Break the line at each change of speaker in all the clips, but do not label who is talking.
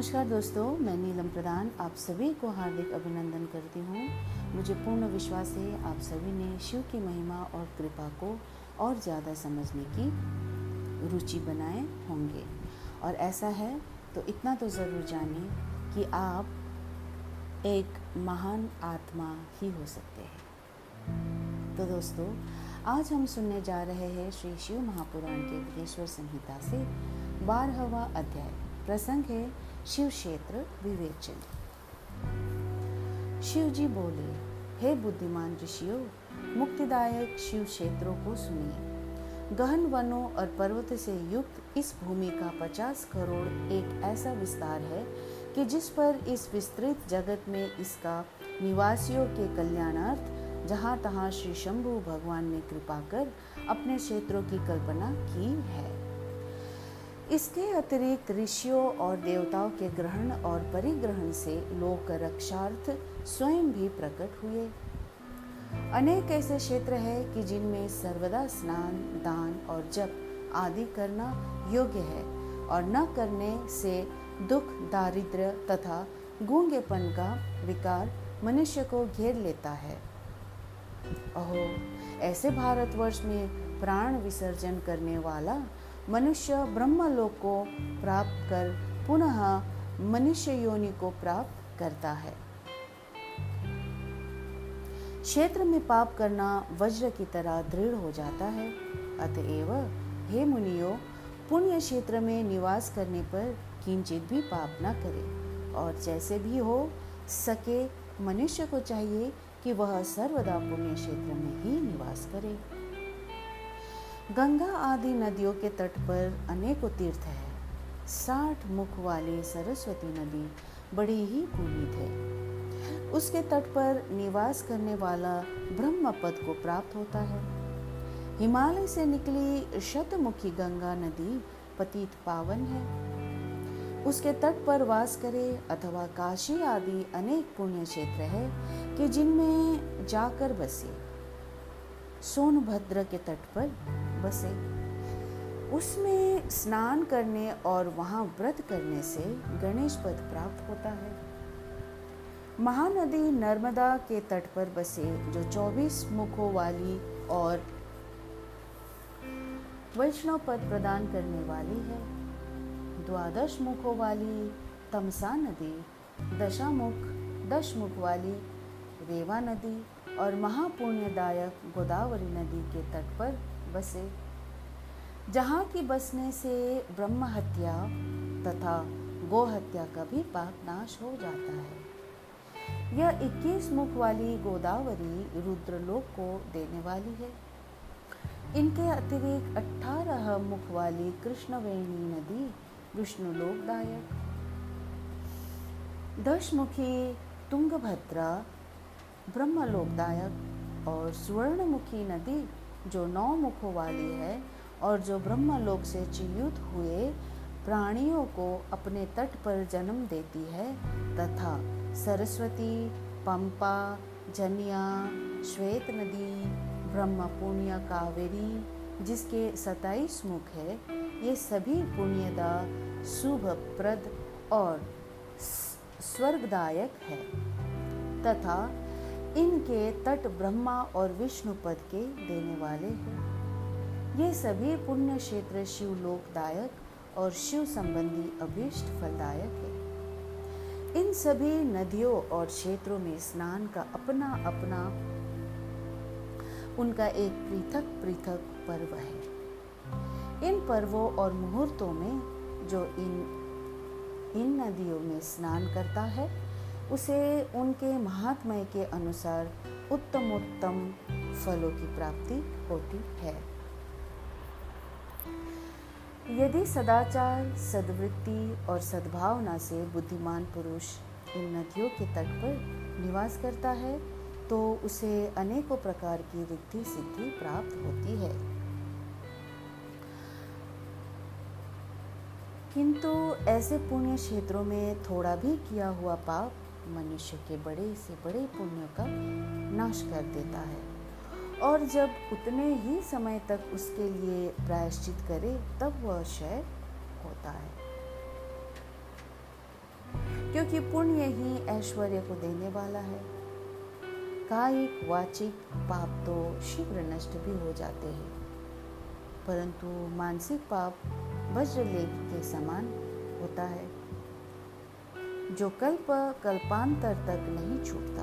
नमस्कार दोस्तों, मैं नीलम प्रधान आप सभी को हार्दिक अभिनंदन करती हूँ। मुझे पूर्ण विश्वास है आप सभी ने शिव की महिमा और कृपा को और ज़्यादा समझने की रुचि बनाए होंगे। और ऐसा है तो इतना तो ज़रूर जानिए कि आप एक महान आत्मा ही हो सकते हैं। तो दोस्तों, आज हम सुनने जा रहे हैं श्री शिव महापुराण के विदेश्वर संहिता से बारहवा अध्याय। प्रसंग है शिव क्षेत्र विवेचन। शिव जी बोले, हे बुद्धिमान ऋषियों, मुक्तिदायक शिव क्षेत्रों को सुनिए। गहन वनों और पर्वत से युक्त इस भूमि का पचास करोड़ एक ऐसा विस्तार है कि जिस पर इस विस्तृत जगत में इसका निवासियों के कल्याणार्थ जहाँ तहाँ श्री शंभु भगवान ने कृपा कर अपने क्षेत्रों की कल्पना की है। इसके अतिरिक्त ऋषियों और देवताओं के ग्रहण और परिग्रहण से लोक रक्षार्थ स्वयं भी प्रकट हुए। अनेक ऐसे क्षेत्र है कि जिनमें सर्वदा स्नान, दान और जप आदि करना योग्य है और न करने से दुख दारिद्र तथा गूंगेपन का विकार मनुष्य को घेर लेता है। अहो ऐसे भारतवर्ष में प्राण विसर्जन करने वाला मनुष्य ब्रह्मलोक को प्राप्त कर पुनः मनुष्य योनि को प्राप्त करता है। क्षेत्र में पाप करना वज्र की तरह दृढ़ हो जाता है। अतएव, हे मुनियो, पुण्य क्षेत्र में निवास करने पर किंचित भी पाप न करे। और जैसे भी हो, सके मनुष्य को चाहिए कि वह सर्वदा पुण्य क्षेत्र में ही निवास करे। गंगा आदि नदियों के तट पर अनेकों तीर्थ है। साठ मुख वाली सरस्वती नदी बड़ी ही पुनीत है। उसके तट पर निवास करने वाला ब्रह्म पद को प्राप्त होता है। हिमालय से निकली शतमुखी गंगा नदी पतित पावन है। उसके तट पर वास करे अथवा काशी आदि अनेक पुण्य क्षेत्र है कि जिनमें जाकर बसे। सोनभद्र के तट पर बसे। उसमें स्नान करने और वहाँ व्रत करने से गणेश पद प्राप्त होता है। महानदी नर्मदा के तट पर बसे जो 24 मुखों वाली और वैष्णव पद प्रदान करने वाली है। द्वादश मुखों वाली तमसा नदी, दशामुख दश मुख वाली रेवा नदी और महापुण्यदायक गोदावरी नदी के तट पर बसे। जहाँ की बसने से ब्रह्म हत्या तथा गो हत्या का भी पाप नाश हो जाता है। यह 21 मुख वाली गोदावरी रुद्रलोक को देने वाली है। इनके अतिरिक्त 18 मुख वाली कृष्णवेणी नदी विष्णु लोकदायक दशमुखी तुंगभद्रा ब्रह्म लोकदायक और सुवर्णमुखी नदी जो नौ मुखों वाली है और जो ब्रह्मलोक से चियुत हुए प्राणियों को अपने तट पर जन्म देती है, तथा सरस्वती, पंपा, जनिया, श्वेत नदी, ब्रह्म पुण्य कावेरी, जिसके सताईस मुख है, ये सभी पुण्यदा शुभ प्रद और स्वर्गदायक है। तथा इनके तट ब्रह्मा और विष्णु पद के देने वाले हैं। ये सभी पुण्य क्षेत्र शिव लोकदायक और शिव संबंधी अभीष्ट फलदायक है। इन सभी नदियों और क्षेत्रों में स्नान का अपना अपना उनका एक पृथक पृथक पर्व है। इन पर्वों और मुहूर्तों में जो इन इन नदियों में स्नान करता है उसे उनके महात्मय के अनुसार उत्तम उत्तम फलों की प्राप्ति होती है। यदि सदाचार, सद्वृत्ति और सद्भावना से बुद्धिमान पुरुष इन नदियों के तट पर निवास करता है तो उसे अनेकों प्रकार की रिद्धि सिद्धि प्राप्त होती है। किंतु ऐसे पुण्य क्षेत्रों में थोड़ा भी किया हुआ पाप मनुष्य के बड़े से बड़े पुण्य का नाश कर देता है। और जब उतने ही समय तक उसके लिए प्रायश्चित करे, तब वह क्षय होता है। क्योंकि पुण्य ही ऐश्वर्य को देने वाला है। कायिक वाचिक पाप तो शीघ्र नष्ट भी हो जाते हैं। परंतु मानसिक पाप वज्रलेख के समान होता है। जो कल्प, कल्पांतर तक नहीं छूटता,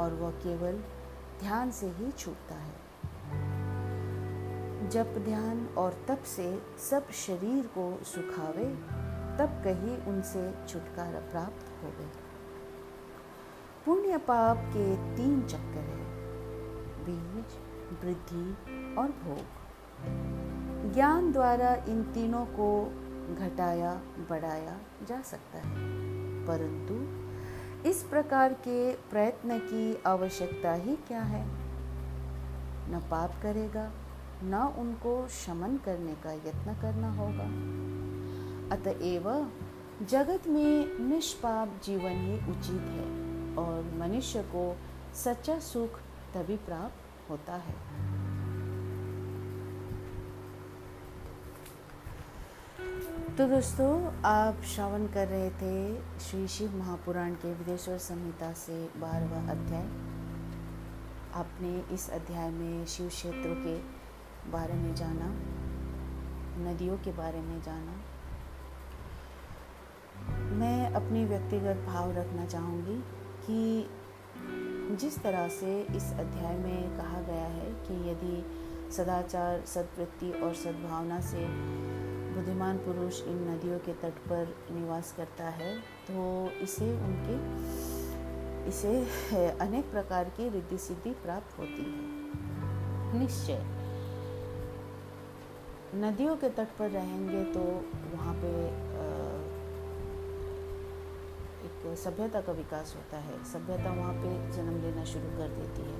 और वह केवल ध्यान से ही छूटता है। जब ध्यान और तप से सब शरीर को सुखावे, तब कहीं उनसे छुटकारा प्राप्त हो गए पुण्य पाप के तीन चक्कर हैं, बीज, वृद्धि और भोग। ज्ञान द्वारा इन तीनों को घटाया, बढ़ाया जा सकता है। परंतु इस प्रकार के प्रयत्न की आवश्यकता ही क्या है? न पाप करेगा, न उनको शमन करने का यत्न करना होगा। अतएव जगत में निष्पाप जीवन ही उचित है और मनुष्य को सच्चा सुख तभी प्राप्त होता है। तो दोस्तों, आप श्रवण कर रहे थे श्री शिव महापुराण के विदेश्वर संहिता से बारहवा अध्याय। आपने इस अध्याय में शिव क्षेत्रों के बारे में जाना, नदियों के बारे में जाना। मैं अपनी व्यक्तिगत भाव रखना चाहूँगी कि जिस तरह से इस अध्याय में कहा गया है कि यदि सदाचार, सदवृत्ति और सद्भावना से बुद्धिमान पुरुष इन नदियों के तट पर निवास करता है तो इसे उनके, इसे अनेक प्रकार की रिद्धि सिद्धि प्राप्त होती है। निश्चय। नदियों के तट पर रहेंगे तो वहाँ पे एक सभ्यता का विकास होता है। सभ्यता वहाँ पे जन्म लेना शुरू कर देती है।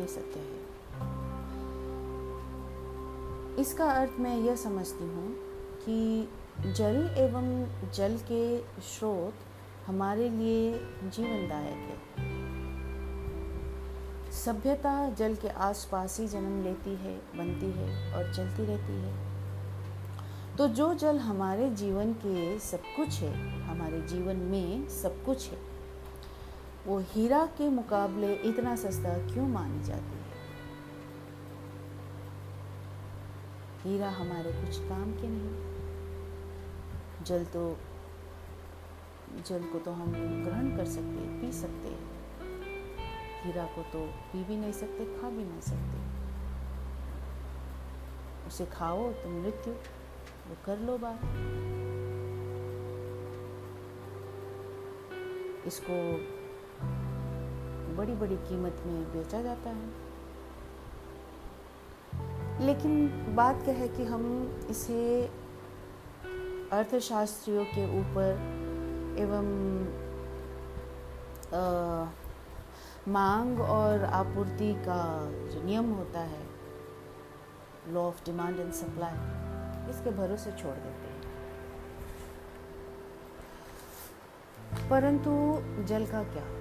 ये सत्य है। इसका अर्थ मैं यह समझती हूँ कि जल एवं जल के स्रोत हमारे लिए जीवनदायक है। सभ्यता जल के आसपास ही जन्म लेती है, बनती है और चलती रहती है। तो जो जल हमारे जीवन के सब कुछ है, हमारे जीवन में सब कुछ है, वो हीरा के मुकाबले इतना सस्ता क्यों मानी जाती है? हीरा हमारे कुछ काम के नहीं। जल तो जल को तो हम ग्रहण कर सकते, पी सकते। हीरा को तो पी भी नहीं सकते, खा भी नहीं सकते। उसे खाओ तो मृत्यु, वो कर लो बात। इसको बड़ी बड़ी कीमत में बेचा जाता है। लेकिन बात क्या है कि हम इसे अर्थशास्त्रियों के ऊपर एवं आ, मांग और आपूर्ति का जो नियम होता है law of demand and supply इसके भरोसे छोड़ देते हैं। परंतु जल का क्या?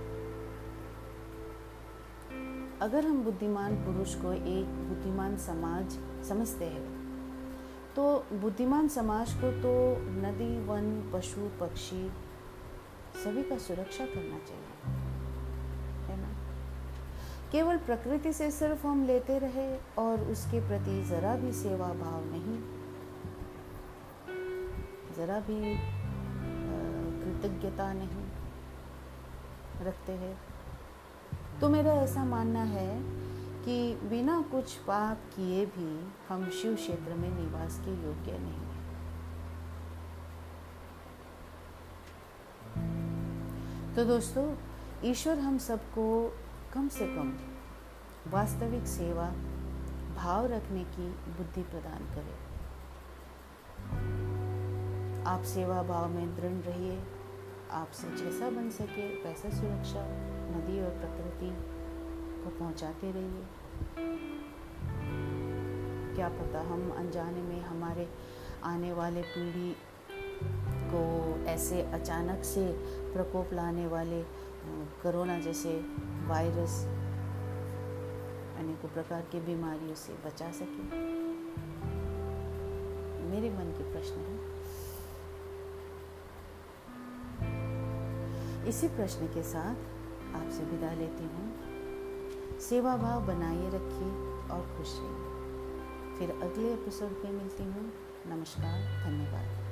अगर हम बुद्धिमान पुरुष को एक बुद्धिमान समाज समझते हैं तो बुद्धिमान समाज को तो नदी, वन, पशु, पक्षी सभी का सुरक्षा करना चाहिए, है ना? केवल प्रकृति से सिर्फ़ हम लेते रहे और उसके प्रति ज़रा भी सेवा भाव नहीं, ज़रा भी कृतज्ञता नहीं रखते हैं। तो मेरा ऐसा मानना है कि बिना कुछ पाप किए भी हम शिव क्षेत्र में निवास के योग्य नहीं तो दोस्तों, ईश्वर हम सबको कम से कम वास्तविक सेवा, भाव रखने की बुद्धि प्रदान करे। आप सेवा भाव में दृढ़ रहिए, आपसे जैसा बन सके वैसा सुरक्षा। नदी और प्रकृति को पहुंचाते रहिए। क्या पता हम अनजाने में हमारे आने वाले पीढ़ी को ऐसे अचानक से प्रकोप लाने वाले कोरोना जैसे वायरस अनेकों प्रकार की बीमारियों से बचा सके? मेरे मन के प्रश्न है। इसी प्रश्न के साथ आपसे विदा लेती हूँ। सेवा भाव बनाए रखिए और खुश रहिए। फिर अगले एपिसोड में मिलती हूँ। नमस्कार, धन्यवाद।